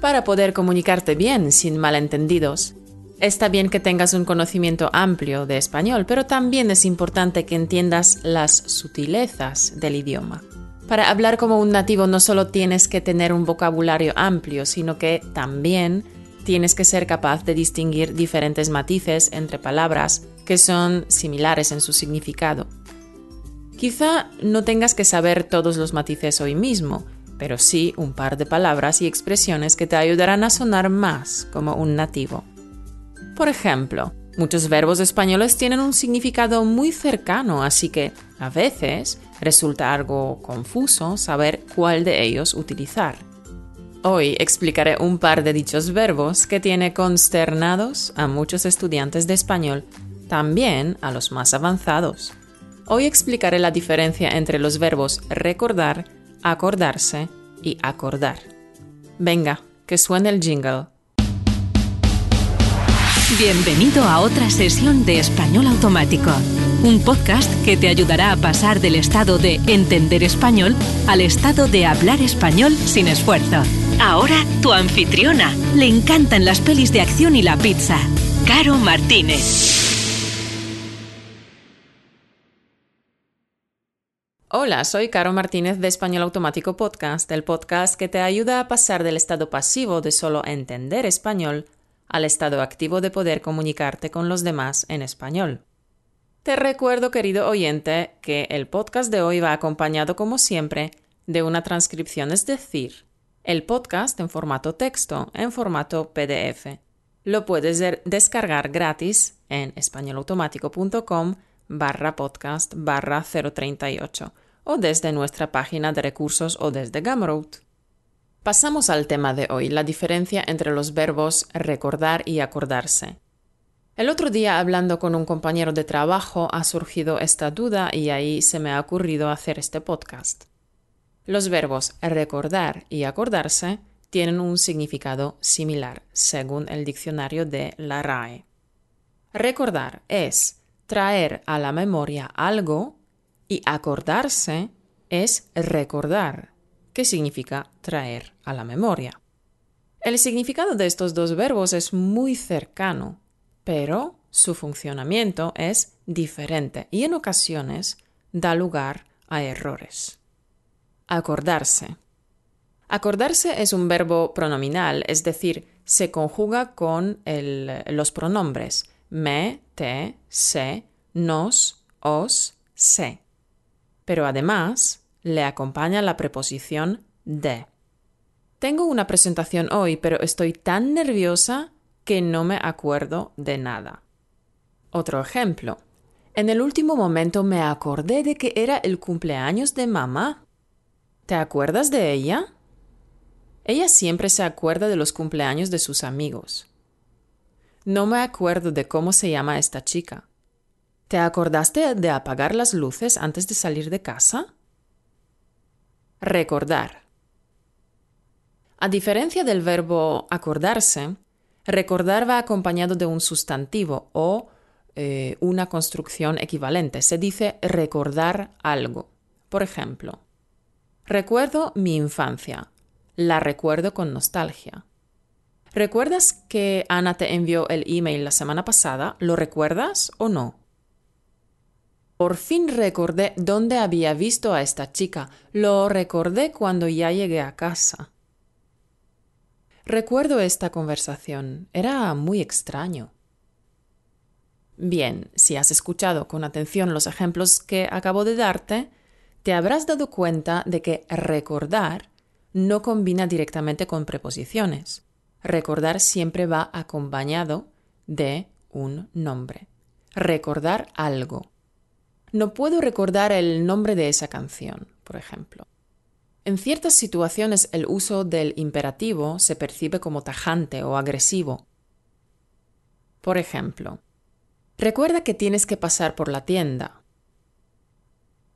para poder comunicarte bien sin malentendidos. Está bien que tengas un conocimiento amplio de español, pero también es importante que entiendas las sutilezas del idioma. Para hablar como un nativo no solo tienes que tener un vocabulario amplio, sino que también tienes que ser capaz de distinguir diferentes matices entre palabras que son similares en su significado. Quizá no tengas que saber todos los matices hoy mismo, pero sí un par de palabras y expresiones que te ayudarán a sonar más como un nativo. Por ejemplo, muchos verbos españoles tienen un significado muy cercano, así que a veces resulta algo confuso saber cuál de ellos utilizar. Hoy explicaré un par de dichos verbos que tiene consternados a muchos estudiantes de español, también a los más avanzados. Hoy explicaré la diferencia entre los verbos recordar, acordarse y acordar. Venga, que suene el jingle. Bienvenido a otra sesión de Español Automático, un podcast que te ayudará a pasar del estado de entender español al estado de hablar español sin esfuerzo. Ahora tu anfitriona. Le encantan las pelis de acción y la pizza. Caro Martínez. Hola, soy Caro Martínez de Español Automático Podcast, el podcast que te ayuda a pasar del estado pasivo de solo entender español al estado activo de poder comunicarte con los demás en español. Te recuerdo, querido oyente, que el podcast de hoy va acompañado, como siempre, de una transcripción, es decir, el podcast en formato texto, en formato PDF. Lo puedes descargar gratis en españolautomático.com barra podcast barra 038 o desde nuestra página de recursos o desde Gumroad. Pasamos al tema de hoy, la diferencia entre los verbos recordar y acordarse. El otro día, hablando con un compañero de trabajo, ha surgido esta duda y ahí se me ha ocurrido hacer este podcast. Los verbos recordar y acordarse tienen un significado similar, según el diccionario de la RAE. Recordar es traer a la memoria algo y acordarse es recordar, ¿Qué significa traer a la memoria. El significado de estos dos verbos es muy cercano, pero su funcionamiento es diferente y en ocasiones da lugar a errores. Acordarse. Acordarse es un verbo pronominal, es decir, se conjuga con los pronombres me, te, se, nos, os, se. Pero además le acompaña la preposición de. Tengo una presentación hoy, pero estoy tan nerviosa que no me acuerdo de nada. Otro ejemplo. En el último momento me acordé de que era el cumpleaños de mamá. ¿Te acuerdas de ella? Ella siempre se acuerda de los cumpleaños de sus amigos. No me acuerdo de cómo se llama esta chica. ¿Te acordaste de apagar las luces antes de salir de casa? Recordar. A diferencia del verbo acordarse, recordar va acompañado de un sustantivo o eh, una construcción equivalente. Se dice recordar algo. Por ejemplo, recuerdo mi infancia. La recuerdo con nostalgia. ¿Recuerdas que Ana te envió el email la semana pasada? ¿Lo recuerdas o no? Por fin recordé dónde había visto a esta chica. Lo recordé cuando ya llegué a casa. Recuerdo esta conversación. Era muy extraño. Bien, si has escuchado con atención los ejemplos que acabo de darte, te habrás dado cuenta de que recordar no combina directamente con preposiciones. Recordar siempre va acompañado de un nombre. Recordar algo. No puedo recordar el nombre de esa canción, por ejemplo. En ciertas situaciones el uso del imperativo se percibe como tajante o agresivo. Por ejemplo, recuerda que tienes que pasar por la tienda.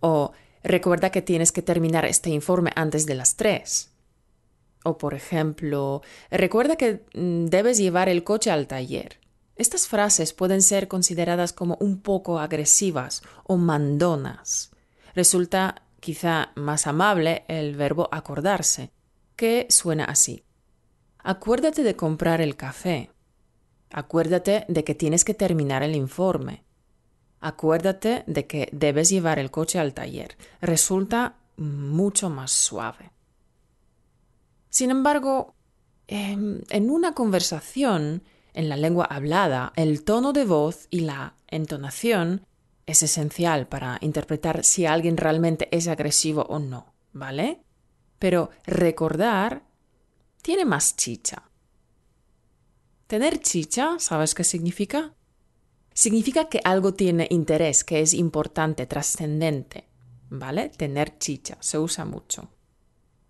O recuerda que tienes que terminar este informe antes de las tres. O por ejemplo, recuerda que mm, debes llevar el coche al taller. Estas frases pueden ser consideradas como un poco agresivas o mandonas. Resulta quizá más amable el verbo acordarse, que suena así. acuérdate de comprar el café. Acuérdate de que tienes que terminar el informe. Acuérdate de que debes llevar el coche al taller. Resulta mucho más suave. Sin embargo, em, en una conversación, en la lengua hablada, el tono de voz y la entonación es esencial para interpretar si alguien realmente es agresivo o no, ¿vale? Pero recordar tiene más chicha. Tener chicha, ¿sabes qué significa? Significa que algo tiene interés, que es importante, trascendente. ¿Vale? Tener chicha, se usa mucho.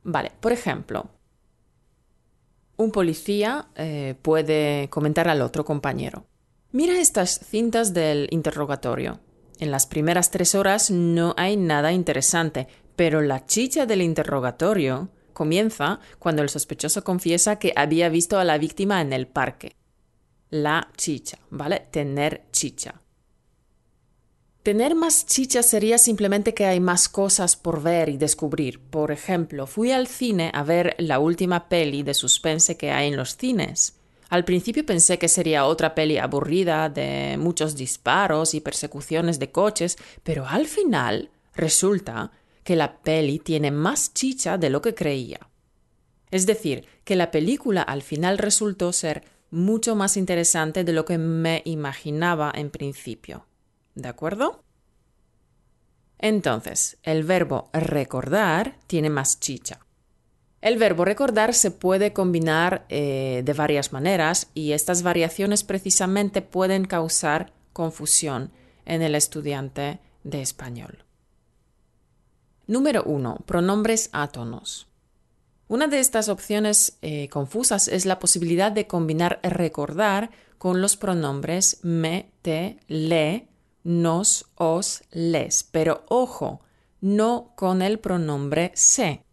Vale, por ejemplo, un policía eh, puede comentar al otro compañero. Mira estas cintas del interrogatorio. En las primeras tres horas no hay nada interesante, pero la chicha del interrogatorio comienza cuando el sospechoso confiesa que había visto a la víctima en el parque. La chicha, ¿vale? Tener chicha. Tener más chicha sería simplemente que hay más cosas por ver y descubrir. Por ejemplo, fui al cine a ver la última peli de suspense que hay en los cines. Al principio pensé que sería otra peli aburrida de muchos disparos y persecuciones de coches, pero al final resulta que la peli tiene más chicha de lo que creía. Es decir, que la película al final resultó ser mucho más interesante de lo que me imaginaba en principio. ¿De acuerdo? Entonces, el verbo recordar tiene más chicha. El verbo recordar se puede combinar eh, de varias maneras y estas variaciones precisamente pueden causar confusión en el estudiante de español. Número 1. Pronombres átonos. Una de estas opciones eh, confusas es la posibilidad de combinar recordar con los pronombres me, te, le, nos, os, les. Pero ojo, no con el pronombre se.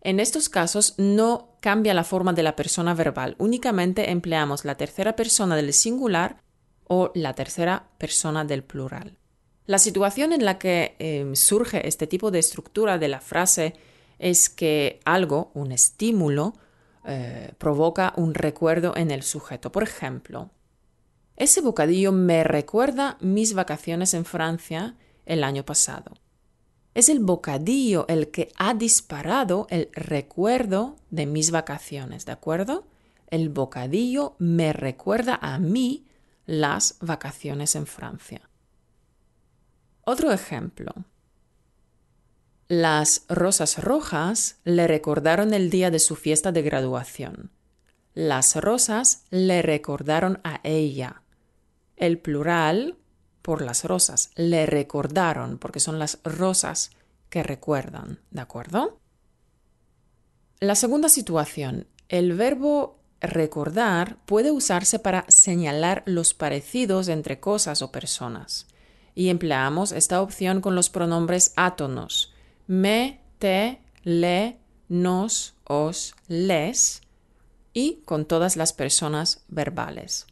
En estos casos no cambia la forma de la persona verbal, únicamente empleamos la tercera persona del singular o la tercera persona del plural. La situación en la que em, surge este tipo de estructura de la frase es que algo, un estímulo, eh, provoca un recuerdo en el sujeto. Por ejemplo, ese bocadillo me recuerda mis vacaciones en Francia el año pasado. Es el bocadillo el que ha disparado el recuerdo de mis vacaciones, ¿de acuerdo? El bocadillo me recuerda a mí las vacaciones en Francia. Otro ejemplo. Las rosas rojas le recordaron el día de su fiesta de graduación. Las rosas le recordaron a ella. El plural por las rosas. Le recordaron porque son las rosas que recuerdan. ¿De acuerdo? La segunda situación. El verbo recordar puede usarse para señalar los parecidos entre cosas o personas y empleamos esta opción con los pronombres átonos me, te, le, nos, os, les y con todas las personas verbales.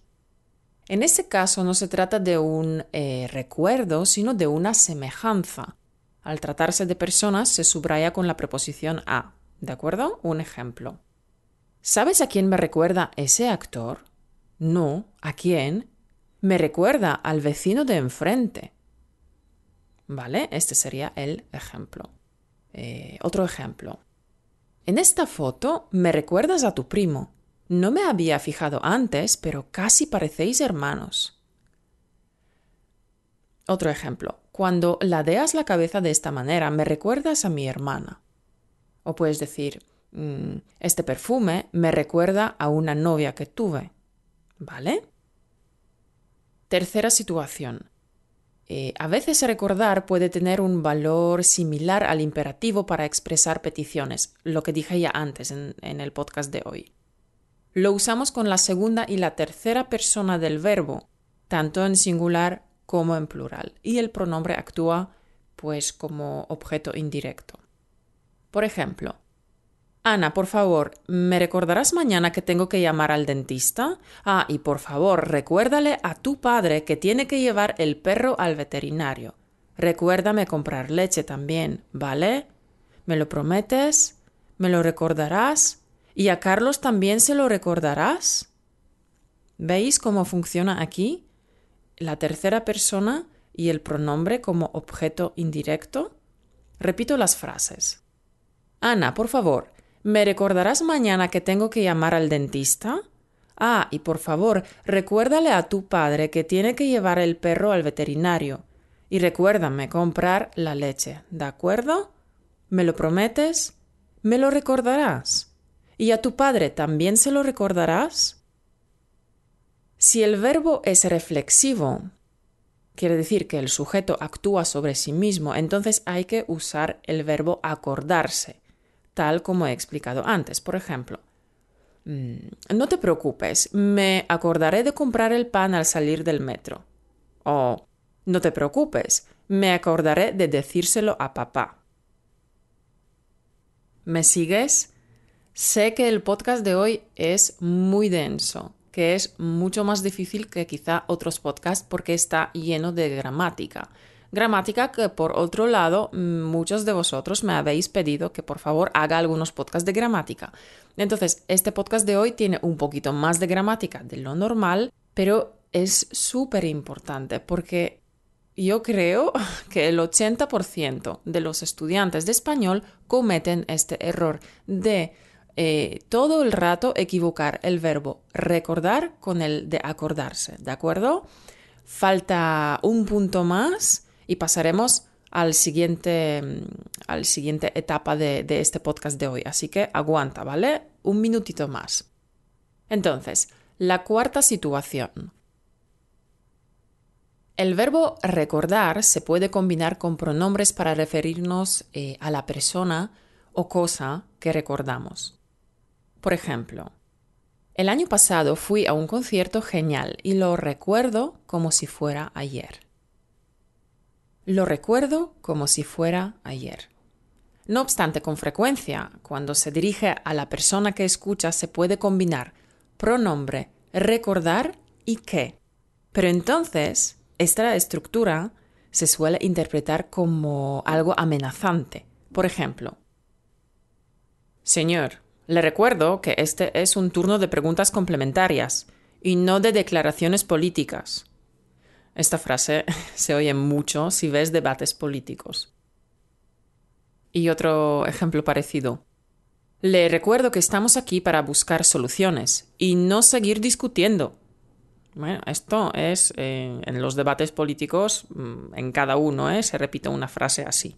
En este caso no se trata de un eh, recuerdo, sino de una semejanza. Al tratarse de personas se subraya con la preposición a. ¿De acuerdo? Un ejemplo. ¿Sabes a quién me recuerda ese actor? No, ¿a quién? Me recuerda al vecino de enfrente. ¿Vale? Este sería el ejemplo. Eh, otro ejemplo. En esta foto me recuerdas a tu primo. No me había fijado antes, pero casi parecéis hermanos. Otro ejemplo. Cuando ladeas la cabeza de esta manera, me recuerdas a mi hermana. O puedes decir, mm, este perfume me recuerda a una novia que tuve. ¿Vale? Tercera situación. Eh, a veces recordar puede tener un valor similar al imperativo para expresar peticiones, lo que dije ya antes en, en el podcast de hoy. Lo usamos con la segunda y la tercera persona del verbo, tanto en singular como en plural, y el pronombre actúa pues como objeto indirecto. Por ejemplo, Ana, por favor, ¿me recordarás mañana que tengo que llamar al dentista? Ah, y por favor, recuérdale a tu padre que tiene que llevar el perro al veterinario. Recuérdame comprar leche también, ¿vale? ¿Me lo prometes? ¿Me lo recordarás? ¿Y a Carlos también se lo recordarás? ¿Veis cómo funciona aquí? La tercera persona y el pronombre como objeto indirecto. Repito las frases. Ana, por favor, ¿me recordarás mañana que tengo que llamar al dentista? Ah, y por favor, recuérdale a tu padre que tiene que llevar el perro al veterinario. Y recuérdame comprar la leche, ¿de acuerdo? ¿Me lo prometes? ¿Me lo recordarás? ¿Y a tu padre también se lo recordarás? Si el verbo es reflexivo, quiere decir que el sujeto actúa sobre sí mismo, entonces hay que usar el verbo acordarse, tal como he explicado antes. Por ejemplo, mm, no te preocupes, me acordaré de comprar el pan al salir del metro. O no te preocupes, me acordaré de decírselo a papá. ¿Me sigues? Sé que el podcast de hoy es muy denso, que es mucho más difícil que quizá otros podcasts porque está lleno de gramática. Gramática que por otro lado muchos de vosotros me habéis pedido que por favor haga algunos podcasts de gramática. Entonces, este podcast de hoy tiene un poquito más de gramática de lo normal, pero es súper importante porque yo creo que el 80% de los estudiantes de español cometen este error de eh, todo el rato equivocar el verbo recordar con el de acordarse, ¿de acuerdo? Falta un punto más y pasaremos al siguiente, mm, al siguiente etapa de, este podcast de hoy. Así que aguanta, ¿vale? Un minutito más. Entonces, la cuarta situación. El verbo recordar se puede combinar con pronombres para referirnos eh, a la persona o cosa que recordamos. Por ejemplo, el año pasado fui a un concierto genial y lo recuerdo como si fuera ayer. Lo recuerdo como si fuera ayer. No obstante, con frecuencia, cuando se dirige a la persona que escucha, se puede combinar pronombre, recordar y qué. Pero entonces, esta estructura se suele interpretar como algo amenazante. Por ejemplo, Señor, le recuerdo que este es un turno de preguntas complementarias y no de declaraciones políticas. Esta frase se oye mucho si ves debates políticos. Y otro ejemplo parecido. Le recuerdo que estamos aquí para buscar soluciones y no seguir discutiendo. Bueno, esto es eh, en los debates políticos, mm, en cada uno ¿eh? se repite una frase así.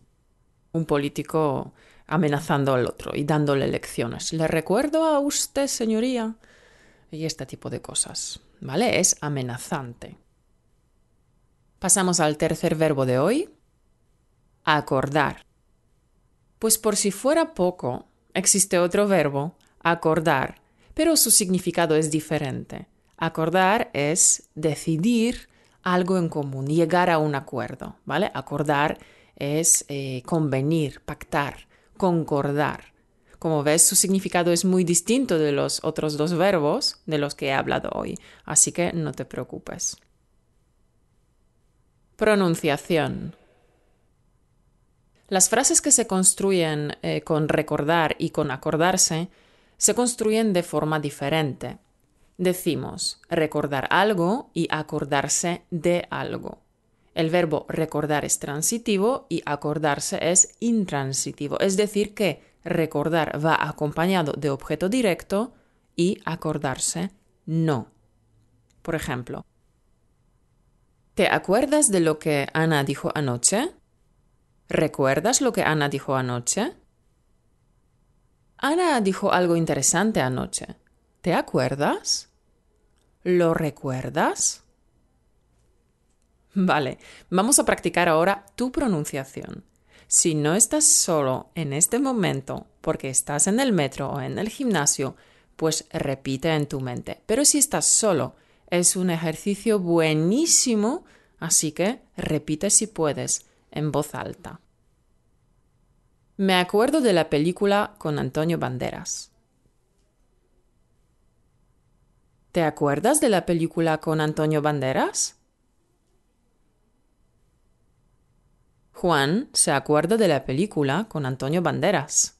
Un político amenazando al otro y dándole lecciones. Le recuerdo a usted, señoría. Y este tipo de cosas. ¿Vale? Es amenazante. Pasamos al tercer verbo de hoy. Acordar. Pues por si fuera poco, existe otro verbo, acordar, pero su significado es diferente. Acordar es decidir algo en común, llegar a un acuerdo, ¿vale? Acordar es eh, convenir, pactar concordar. Como ves, su significado es muy distinto de los otros dos verbos de los que he hablado hoy, así que no te preocupes. Pronunciación. Las frases que se construyen eh, con recordar y con acordarse se construyen de forma diferente. Decimos recordar algo y acordarse de algo. El verbo recordar es transitivo y acordarse es intransitivo, es decir, que recordar va acompañado de objeto directo y acordarse no. Por ejemplo, ¿te acuerdas de lo que Ana dijo anoche? ¿Recuerdas lo que Ana dijo anoche? Ana dijo algo interesante anoche. ¿Te acuerdas? ¿Lo recuerdas? Vale, vamos a practicar ahora tu pronunciación. Si no estás solo en este momento porque estás en el metro o en el gimnasio, pues repite en tu mente. Pero si estás solo, es un ejercicio buenísimo, así que repite si puedes en voz alta. Me acuerdo de la película con Antonio Banderas. ¿Te acuerdas de la película con Antonio Banderas? Juan se acuerda de la película con Antonio Banderas.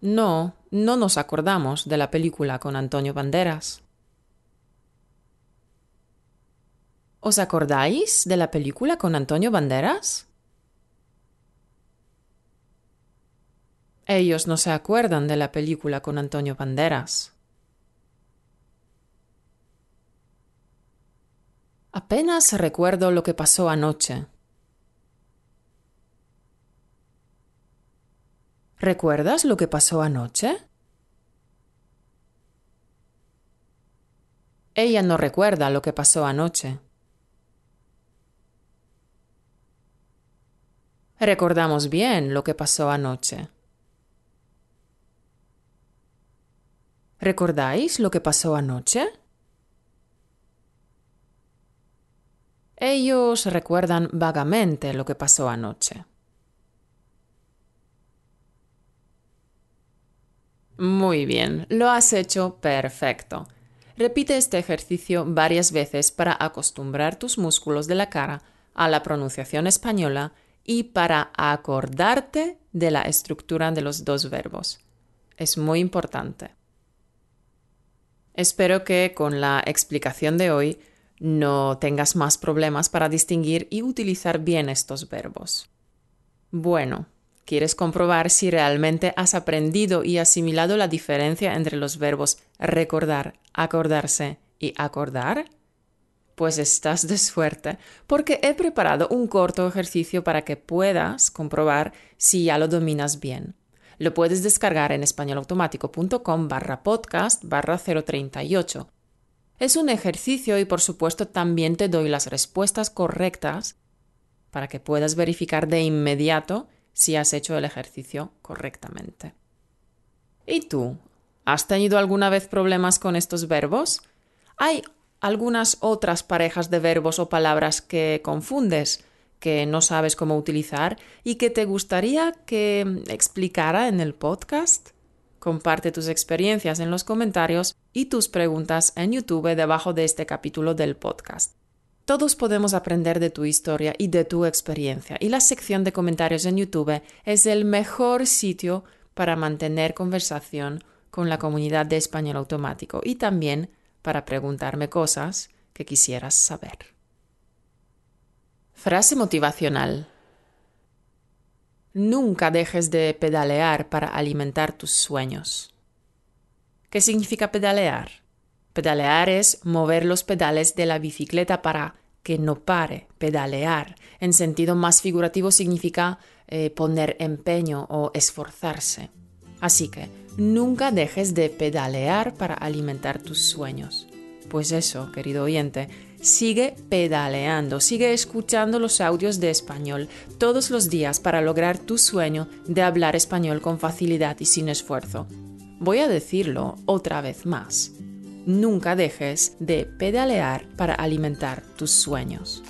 No, no nos acordamos de la película con Antonio Banderas. ¿Os acordáis de la película con Antonio Banderas? Ellos no se acuerdan de la película con Antonio Banderas. Apenas recuerdo lo que pasó anoche. ¿Recuerdas lo que pasó anoche? Ella no recuerda lo que pasó anoche. Recordamos bien lo que pasó anoche. ¿Recordáis lo que pasó anoche? Ellos recuerdan vagamente lo que pasó anoche. Muy bien, lo has hecho perfecto. Repite este ejercicio varias veces para acostumbrar tus músculos de la cara a la pronunciación española y para acordarte de la estructura de los dos verbos. Es muy importante. Espero que con la explicación de hoy no tengas más problemas para distinguir y utilizar bien estos verbos. Bueno, ¿quieres comprobar si realmente has aprendido y asimilado la diferencia entre los verbos recordar, acordarse y acordar? Pues estás de suerte, porque he preparado un corto ejercicio para que puedas comprobar si ya lo dominas bien. Lo puedes descargar en españolautomático.com barra podcast barra 038. Es un ejercicio y por supuesto también te doy las respuestas correctas para que puedas verificar de inmediato si has hecho el ejercicio correctamente. ¿Y tú? ¿Has tenido alguna vez problemas con estos verbos? ¿Hay algunas otras parejas de verbos o palabras que confundes, que no sabes cómo utilizar y que te gustaría que explicara en el podcast? Comparte tus experiencias en los comentarios y tus preguntas en YouTube debajo de este capítulo del podcast. Todos podemos aprender de tu historia y de tu experiencia y la sección de comentarios en YouTube es el mejor sitio para mantener conversación con la comunidad de español automático y también para preguntarme cosas que quisieras saber. Frase motivacional. Nunca dejes de pedalear para alimentar tus sueños. ¿Qué significa pedalear? Pedalear es mover los pedales de la bicicleta para que no pare, pedalear. En sentido más figurativo significa eh, poner empeño o esforzarse. Así que nunca dejes de pedalear para alimentar tus sueños. Pues eso, querido oyente, sigue pedaleando, sigue escuchando los audios de español todos los días para lograr tu sueño de hablar español con facilidad y sin esfuerzo. Voy a decirlo otra vez más. Nunca dejes de pedalear para alimentar tus sueños.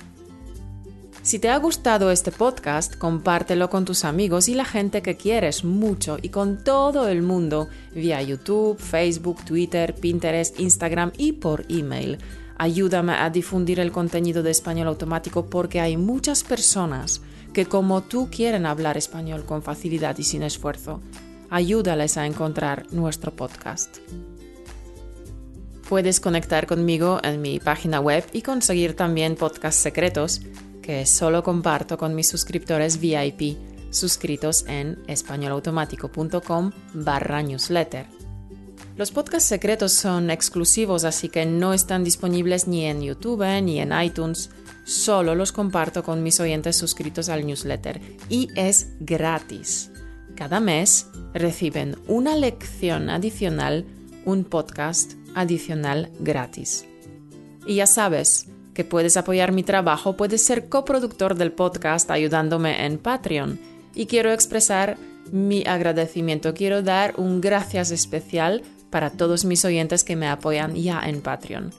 Si te ha gustado este podcast, compártelo con tus amigos y la gente que quieres mucho y con todo el mundo vía YouTube, Facebook, Twitter, Pinterest, Instagram y por email. Ayúdame a difundir el contenido de español automático porque hay muchas personas que como tú quieren hablar español con facilidad y sin esfuerzo. Ayúdales a encontrar nuestro podcast. Puedes conectar conmigo en mi página web y conseguir también podcasts secretos que solo comparto con mis suscriptores VIP suscritos en españolautomático.com barra newsletter. Los podcasts secretos son exclusivos, así que no están disponibles ni en YouTube ni en iTunes. Solo los comparto con mis oyentes suscritos al newsletter y es gratis. Cada mes reciben una lección adicional, un podcast adicional gratis. Y ya sabes, que puedes apoyar mi trabajo, puedes ser coproductor del podcast ayudándome en Patreon. Y quiero expresar mi agradecimiento, quiero dar un gracias especial para todos mis oyentes que me apoyan ya en Patreon.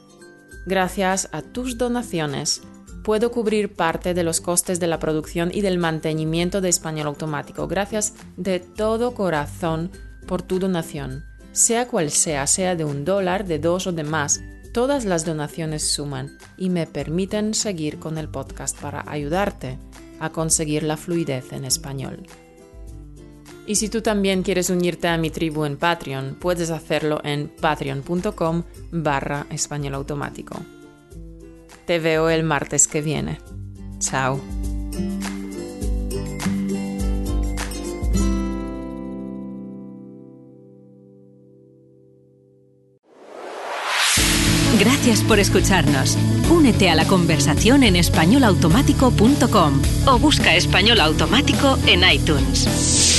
Gracias a tus donaciones, puedo cubrir parte de los costes de la producción y del mantenimiento de español automático. Gracias de todo corazón por tu donación, sea cual sea, sea de un dólar, de dos o de más Todas las donaciones suman y me permiten seguir con el podcast para ayudarte a conseguir la fluidez en español. Y si tú también quieres unirte a mi tribu en Patreon, puedes hacerlo en patreon.com barra español. Te veo el martes que viene. Chao. Gracias por escucharnos. Únete a la conversación en españolautomático.com o busca español automático en iTunes.